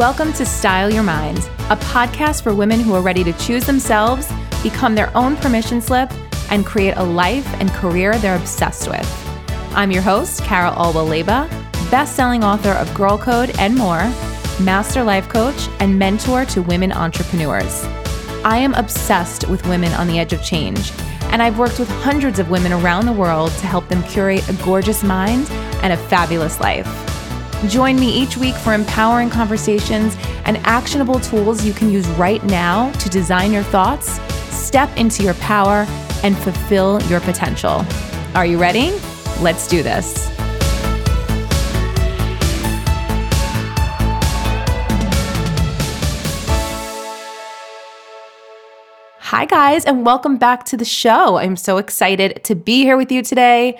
Welcome to Style Your Mind, a podcast for women who are ready to choose themselves, become their own permission slip, and create a life and career they're obsessed with. I'm your host, Cara Alwill Leyba, best-selling author of Girl Code and more, master life coach, and mentor to women entrepreneurs. I am obsessed with women on the edge of change, and I've worked with hundreds of women around the world to help them curate a gorgeous mind and a fabulous life. Join me each week for empowering conversations and actionable tools you can use right now to design your thoughts, step into your power, and fulfill your potential. Are you ready? Let's do this. Hi, guys, and welcome back to the show. I'm so excited to be here with you today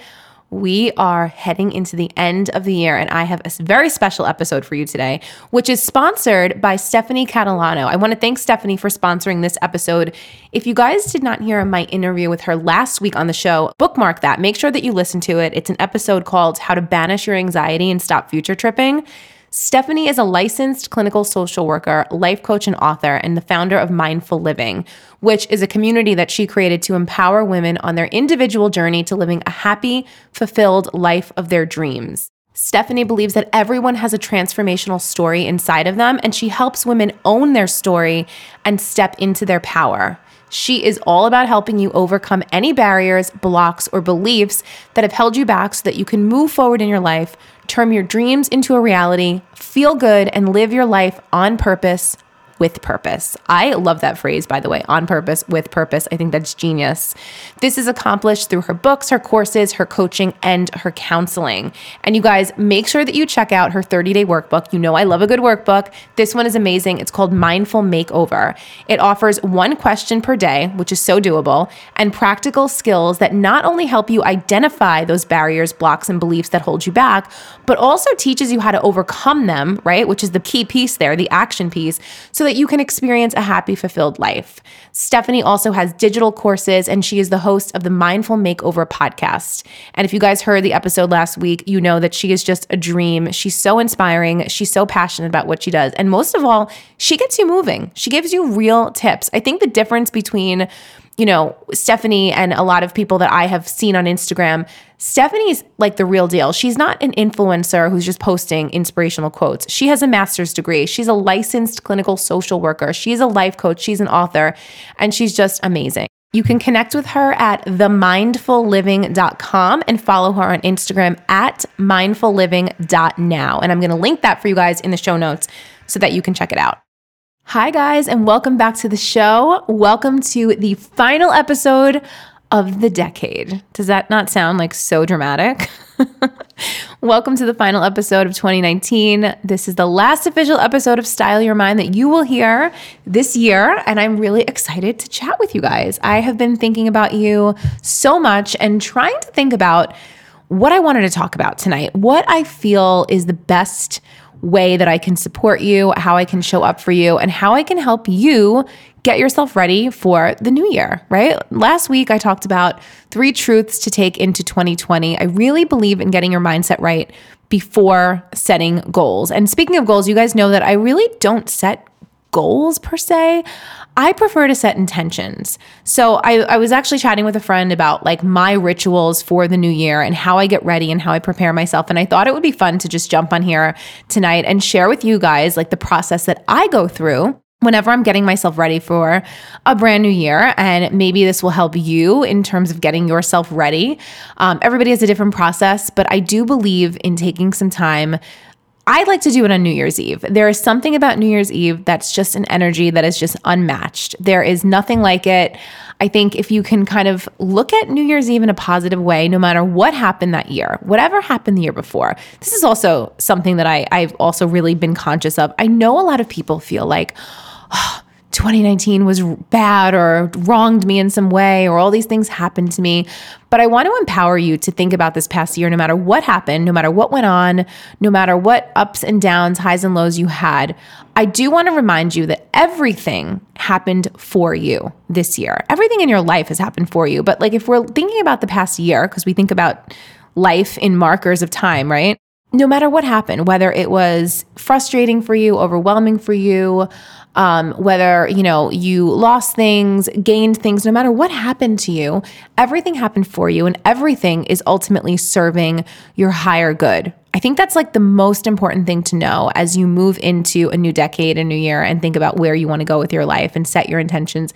we are heading into the end of the year, and I have a very special episode for you today, which is sponsored by Stephanie Catalano. I want to thank Stephanie for sponsoring this episode. If you guys did not hear my interview with her last week on the show, bookmark that. Make sure that you listen to it. It's an episode called How to Banish Your Anxiety and Stop Future Tripping. Stephanie is a licensed clinical social worker, life coach, and author, and the founder of Mindful Living, which is a community that she created to empower women on their individual journey to living a happy, fulfilled life of their dreams. Stephanie believes that everyone has a transformational story inside of them, and she helps women own their story and step into their power. She is all about helping you overcome any barriers, blocks, or beliefs that have held you back so that you can move forward in your life, turn your dreams into a reality, feel good, and live your life on purpose with purpose. I love that phrase, by the way, on purpose, with purpose. I think that's genius. This is accomplished through her books, her courses, her coaching, and her counseling. And you guys, make sure that you check out her 30 day workbook. You know, I love a good workbook. This one is amazing. It's called Mindful Makeover. It offers one question per day, which is so doable, and practical skills that not only help you identify those barriers, blocks, and beliefs that hold you back, but also teaches you how to overcome them, right? Which is the key piece there, the action piece, so that that you can experience a happy, fulfilled life. Stephanie also has digital courses, and she is the host of the Mindful Makeover podcast. And if you guys heard the episode last week, you know that she is just a dream. She's so inspiring. She's so passionate about what she does. And most of all, she gets you moving. She gives you real tips. I think the difference between you know, Stephanie and a lot of people that I have seen on Instagram, Stephanie's like the real deal. She's not an influencer who's just posting inspirational quotes. She has a master's degree. She's a licensed clinical social worker. She's a life coach. She's an author, and she's just amazing. You can connect with her at themindfulliving.com and follow her on Instagram at mindfulliving.now. And I'm going to link that for you guys in the show notes so that you can check it out. Hi, guys, and welcome back to the show. Welcome to the final episode of the decade. Does that not sound like so dramatic? welcome to the final episode of 2019. This is the last official episode of Style Your Mind that you will hear this year, and I'm really excited to chat with you guys. I have been thinking about you so much and trying to think about what I wanted to talk about tonight, what I feel is the best way that I can support you, how I can show up for you, and how I can help you get yourself ready for the new year, right? Last week, I talked about three truths to take into 2020. I really believe in getting your mindset right before setting goals. And speaking of goals, you guys know that I really don't set goals per se. I prefer to set intentions. So I, I was actually chatting with a friend about like my rituals for the new year and how I get ready and how I prepare myself. And I thought it would be fun to just jump on here tonight and share with you guys like the process that I go through whenever I'm getting myself ready for a brand new year. And maybe this will help you in terms of getting yourself ready. Um, everybody has a different process, but I do believe in taking some time I like to do it on New Year's Eve. There is something about New Year's Eve that's just an energy that is just unmatched. There is nothing like it. I think if you can kind of look at New Year's Eve in a positive way, no matter what happened that year, whatever happened the year before, this is also something that I, I've also really been conscious of. I know a lot of people feel like, oh, 2019 was bad or wronged me in some way or all these things happened to me. But I want to empower you to think about this past year, no matter what happened, no matter what went on, no matter what ups and downs, highs and lows you had. I do want to remind you that everything happened for you this year. Everything in your life has happened for you. But like if we're thinking about the past year, because we think about life in markers of time, right? no matter what happened, whether it was frustrating for you, overwhelming for you, um, whether you know you lost things, gained things, no matter what happened to you, everything happened for you, and everything is ultimately serving your higher good. I think that's like the most important thing to know as you move into a new decade, a new year, and think about where you want to go with your life and set your intentions.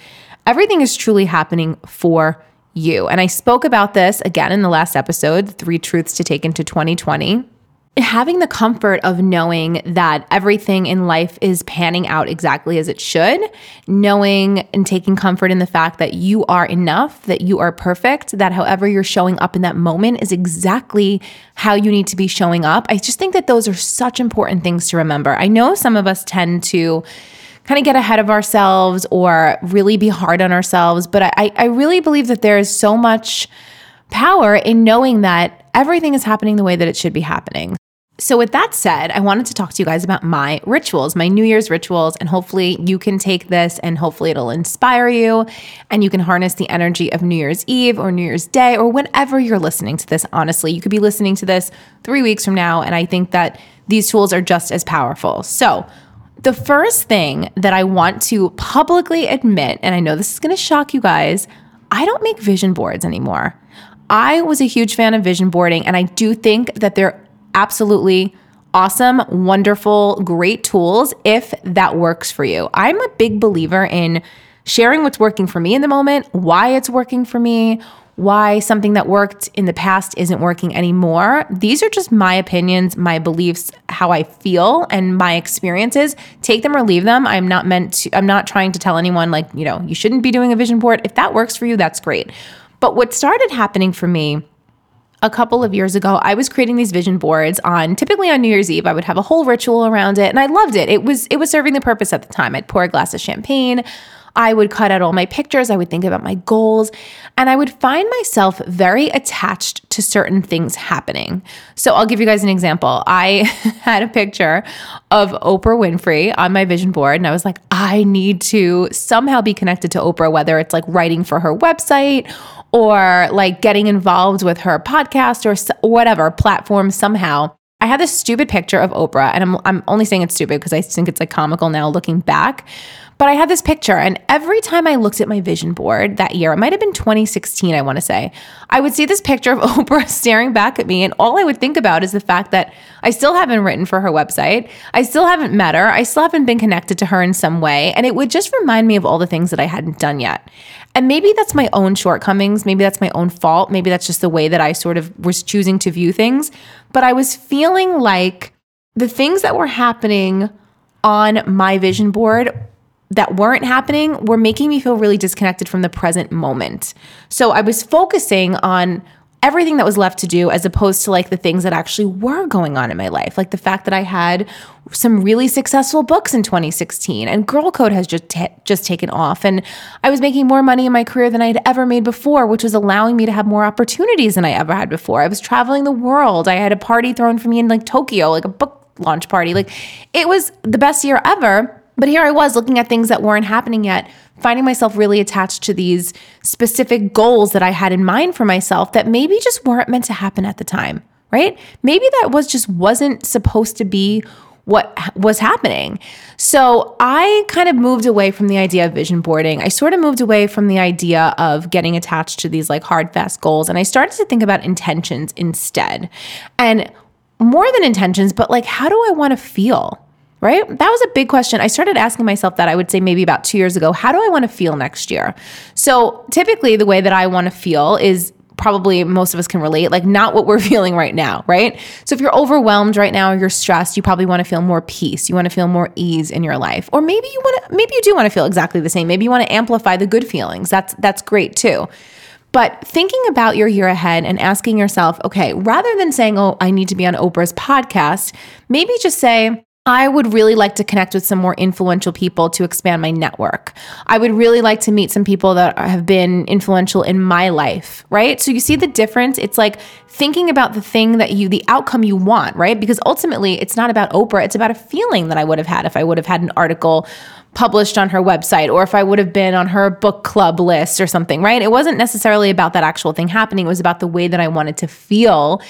Everything is truly happening for you. And I spoke about this again in the last episode, Three Truths to Take into 2020 having the comfort of knowing that everything in life is panning out exactly as it should, knowing and taking comfort in the fact that you are enough, that you are perfect, that however you're showing up in that moment is exactly how you need to be showing up. I just think that those are such important things to remember. I know some of us tend to kind of get ahead of ourselves or really be hard on ourselves, but I, I really believe that there is so much power in knowing that everything is happening the way that it should be happening. So, with that said, I wanted to talk to you guys about my rituals, my New Year's rituals, and hopefully you can take this and hopefully it'll inspire you and you can harness the energy of New Year's Eve or New Year's Day or whenever you're listening to this. Honestly, you could be listening to this three weeks from now, and I think that these tools are just as powerful. So, the first thing that I want to publicly admit, and I know this is gonna shock you guys, I don't make vision boards anymore. I was a huge fan of vision boarding, and I do think that they're absolutely awesome, wonderful, great tools if that works for you. I'm a big believer in sharing what's working for me in the moment, why it's working for me, why something that worked in the past isn't working anymore. These are just my opinions, my beliefs, how I feel, and my experiences. Take them or leave them. I'm not meant to, I'm not trying to tell anyone, like, you know, you shouldn't be doing a vision board. If that works for you, that's great. But what started happening for me a couple of years ago, I was creating these vision boards on typically on New Year's Eve. I would have a whole ritual around it and I loved it. It was it was serving the purpose at the time. I'd pour a glass of champagne. I would cut out all my pictures, I would think about my goals, and I would find myself very attached to certain things happening. So I'll give you guys an example. I had a picture of Oprah Winfrey on my vision board, and I was like, I need to somehow be connected to Oprah, whether it's like writing for her website or like getting involved with her podcast or whatever platform somehow. I had this stupid picture of Oprah, and I'm, I'm only saying it's stupid because I think it's like comical now looking back. But I had this picture, and every time I looked at my vision board that year, it might have been 2016, I want to say, I would see this picture of Oprah staring back at me. And all I would think about is the fact that I still haven't written for her website. I still haven't met her. I still haven't been connected to her in some way. And it would just remind me of all the things that I hadn't done yet. And maybe that's my own shortcomings. Maybe that's my own fault. Maybe that's just the way that I sort of was choosing to view things. But I was feeling like the things that were happening on my vision board that weren't happening were making me feel really disconnected from the present moment. So I was focusing on everything that was left to do as opposed to like the things that actually were going on in my life like the fact that i had some really successful books in 2016 and girl code has just t- just taken off and i was making more money in my career than i had ever made before which was allowing me to have more opportunities than i ever had before. I was traveling the world. I had a party thrown for me in like tokyo like a book launch party. Like it was the best year ever but here I was looking at things that weren't happening yet, finding myself really attached to these specific goals that I had in mind for myself that maybe just weren't meant to happen at the time, right? Maybe that was just wasn't supposed to be what was happening. So I kind of moved away from the idea of vision boarding. I sort of moved away from the idea of getting attached to these like hard, fast goals. And I started to think about intentions instead. And more than intentions, but like, how do I want to feel? Right? That was a big question. I started asking myself that I would say maybe about two years ago. How do I want to feel next year? So typically, the way that I want to feel is probably most of us can relate, like not what we're feeling right now, right? So if you're overwhelmed right now or you're stressed, you probably want to feel more peace. You want to feel more ease in your life. Or maybe you want to maybe you do want to feel exactly the same. Maybe you want to amplify the good feelings. That's that's great too. But thinking about your year ahead and asking yourself, okay, rather than saying, "Oh, I need to be on Oprah's podcast," maybe just say, I would really like to connect with some more influential people to expand my network. I would really like to meet some people that have been influential in my life, right? So you see the difference? It's like thinking about the thing that you, the outcome you want, right? Because ultimately, it's not about Oprah, it's about a feeling that I would have had if I would have had an article published on her website or if I would have been on her book club list or something, right? It wasn't necessarily about that actual thing happening. It was about the way that I wanted to feel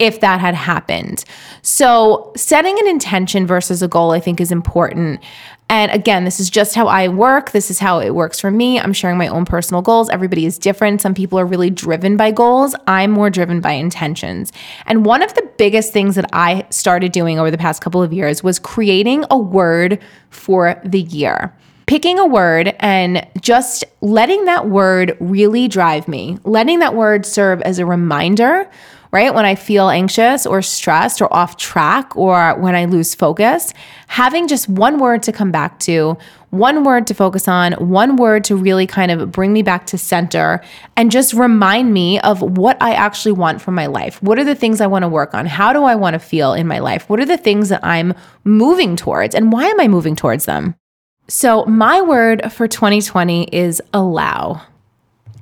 if that had happened. So, setting an intention versus a goal, I think, is important. And again, this is just how I work. This is how it works for me. I'm sharing my own personal goals. Everybody is different. Some people are really driven by goals. I'm more driven by intentions. And one of the biggest things that I started doing over the past couple of years was creating a word for the year picking a word and just letting that word really drive me, letting that word serve as a reminder right? When I feel anxious or stressed or off track or when I lose focus, having just one word to come back to, one word to focus on, one word to really kind of bring me back to center and just remind me of what I actually want from my life. What are the things I want to work on? How do I want to feel in my life? What are the things that I'm moving towards and why am I moving towards them? So, my word for 2020 is allow.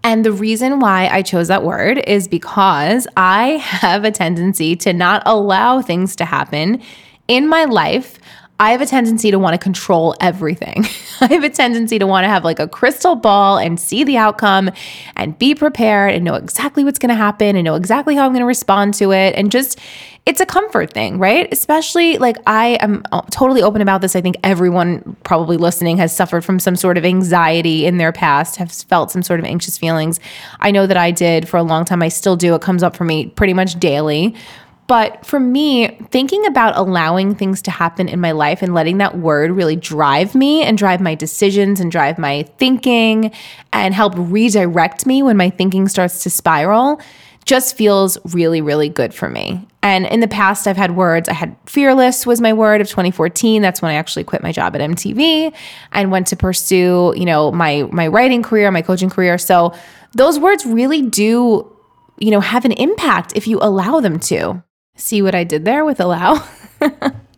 And the reason why I chose that word is because I have a tendency to not allow things to happen in my life. I have a tendency to want to control everything. I have a tendency to want to have like a crystal ball and see the outcome and be prepared and know exactly what's going to happen and know exactly how I'm going to respond to it. And just it's a comfort thing, right? Especially like I am uh, totally open about this. I think everyone probably listening has suffered from some sort of anxiety in their past, have felt some sort of anxious feelings. I know that I did for a long time. I still do. It comes up for me pretty much daily. But for me, thinking about allowing things to happen in my life and letting that word really drive me and drive my decisions and drive my thinking and help redirect me when my thinking starts to spiral just feels really, really good for me. And in the past, I've had words. I had fearless was my word of 2014. That's when I actually quit my job at MTV and went to pursue, you know, my my writing career, my coaching career. So those words really do, you know, have an impact if you allow them to. See what I did there with allow?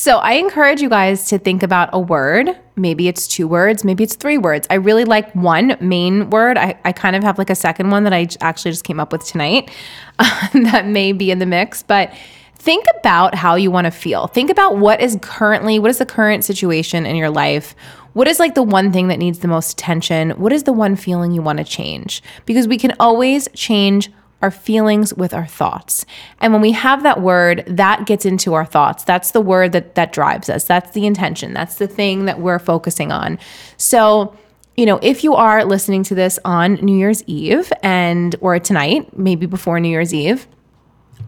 So I encourage you guys to think about a word. Maybe it's two words, maybe it's three words. I really like one main word. I, I kind of have like a second one that I actually just came up with tonight that may be in the mix, but think about how you want to feel. Think about what is currently, what is the current situation in your life? What is like the one thing that needs the most attention? What is the one feeling you want to change? Because we can always change our feelings with our thoughts. And when we have that word, that gets into our thoughts. That's the word that that drives us. That's the intention. That's the thing that we're focusing on. So, you know, if you are listening to this on New Year's Eve and or tonight, maybe before New Year's Eve,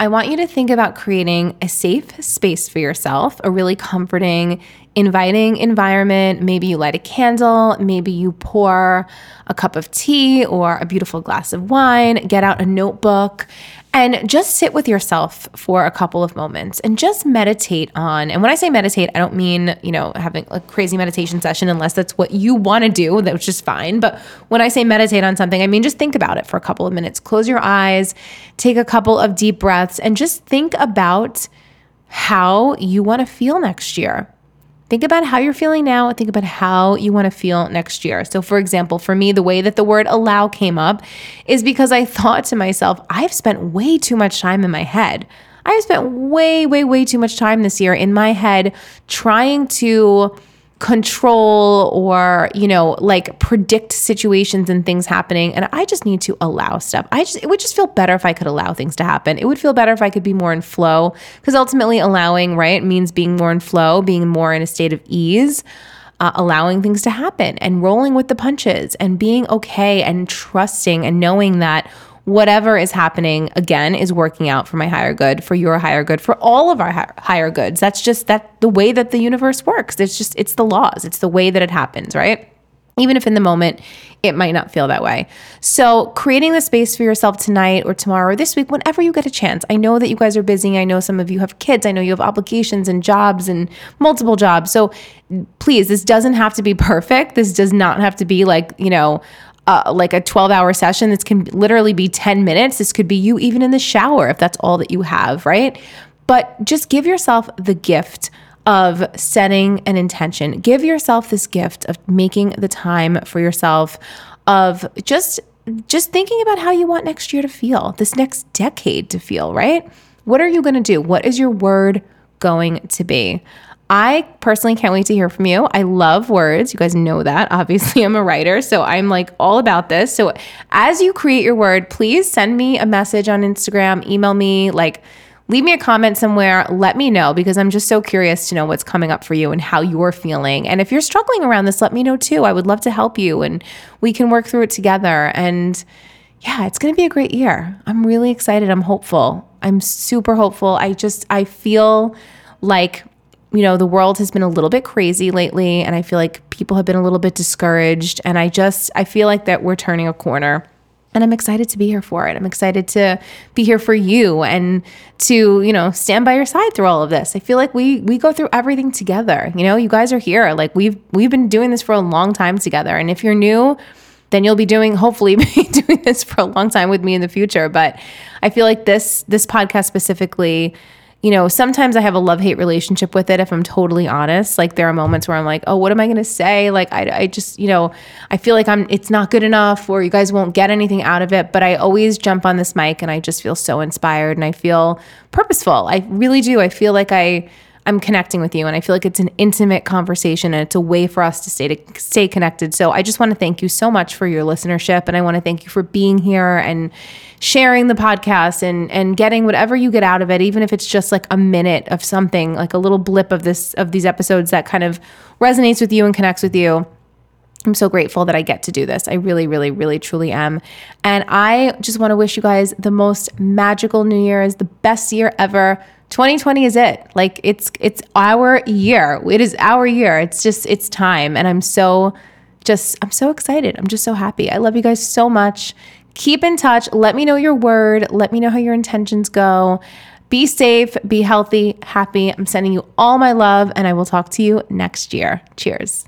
I want you to think about creating a safe space for yourself, a really comforting, inviting environment. Maybe you light a candle, maybe you pour a cup of tea or a beautiful glass of wine, get out a notebook, and just sit with yourself for a couple of moments and just meditate on. And when I say meditate, I don't mean, you know, having a crazy meditation session unless that's what you want to do, which is fine. But when I say meditate on something, I mean just think about it for a couple of minutes. Close your eyes, take a couple of deep breaths, and just think about how you want to feel next year. Think about how you're feeling now think about how you want to feel next year. So, for example, for me, the way that the word allow came up is because I thought to myself, I've spent way too much time in my head. I've spent way, way, way too much time this year in my head trying to control or you know like predict situations and things happening. And i just need to allow stuff. I just it would just feel better if i could allow things to happen. It would feel better if i could be more in flow because ultimately allowing right means being more in flow being more in a state of ease uh, allowing things to happen and rolling with the punches and being okay and trusting and knowing that whatever is happening again is working out for my higher good, for your higher good, for all of our higher goods. That's just that the way that the universe works. It's just it's the laws. It's the way that it happens, right? Even if in the moment it might not feel that way. So, creating the space for yourself tonight or tomorrow or this week, whenever you get a chance. I know that you guys are busy. I know some of you have kids. I know you have obligations and jobs and multiple jobs. So, please, this doesn't have to be perfect. This does not have to be like, you know, uh, like a 12 hour session. This can literally be 10 minutes. This could be you even in the shower if that's all that you have, right? But just give yourself the gift of setting an intention. Give yourself this gift of making the time for yourself, of just just thinking about how you want next year to feel, this next decade to feel, right? What are you going to do? What is your word going to be? I personally can't wait to hear from you. I love words. You guys know that. Obviously, I'm a writer, so I'm like all about this. So as you create your word, please send me a message on Instagram, email me, like leave me a comment somewhere. Let me know because I'm just so curious to know what's coming up for you and how you're feeling. And if you're struggling around this, let me know too. I would love to help you and we can work through it together. And yeah, it's going to be a great year. I'm really excited. I'm hopeful. I'm super hopeful. I just, I feel like, you know, the world has been a little bit crazy lately and I feel like people have been a little bit discouraged. And I just, I feel like that we're turning a corner. And I'm excited to be here for it. I'm excited to be here for you and to, you know, stand by your side through all of this. I feel like we we go through everything together. You know, you guys are here. Like we've we've been doing this for a long time together. And if you're new, then you'll be doing hopefully be doing this for a long time with me in the future but i feel like this this podcast specifically you know sometimes i have a love hate relationship with it if i'm totally honest. Like there are moments where i'm like oh what am i going to say? Like I, I just you know i feel like i'm it's not good enough or you guys won't get anything out of it but i always jump on this mic and i just feel so inspired and i feel purposeful. I really do. I feel like i I'm connecting with you and I feel like it's an intimate conversation and it's a way for us to stay to stay connected. So I just want to thank you so much for your listenership and I want to thank you for being here and sharing the podcast and and getting whatever you get out of it even if it's just like a minute of something like a little blip of this of these episodes that kind of resonates with you and connects with you. I'm so grateful that I get to do this. I really, really, really, truly am. And I just want to wish you guys the most magical New Year is the best year ever. 2020 is it. Like it's it's our year. It is our year. It's just it's time and I'm so just I'm so excited. I'm just so happy. I love you guys so much. Keep in touch. Let me know your word. Let me know how your intentions go. Be safe, be healthy, happy. I'm sending you all my love and I will talk to you next year. Cheers.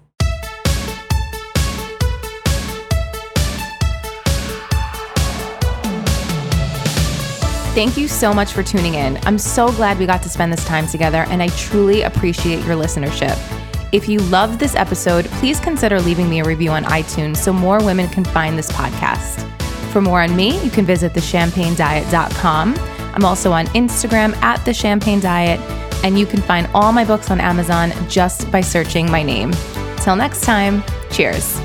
Thank you so much for tuning in. I'm so glad we got to spend this time together, and I truly appreciate your listenership. If you loved this episode, please consider leaving me a review on iTunes so more women can find this podcast. For more on me, you can visit thechampagnediet.com. I'm also on Instagram at the Champagne Diet, and you can find all my books on Amazon just by searching my name. Till next time, cheers.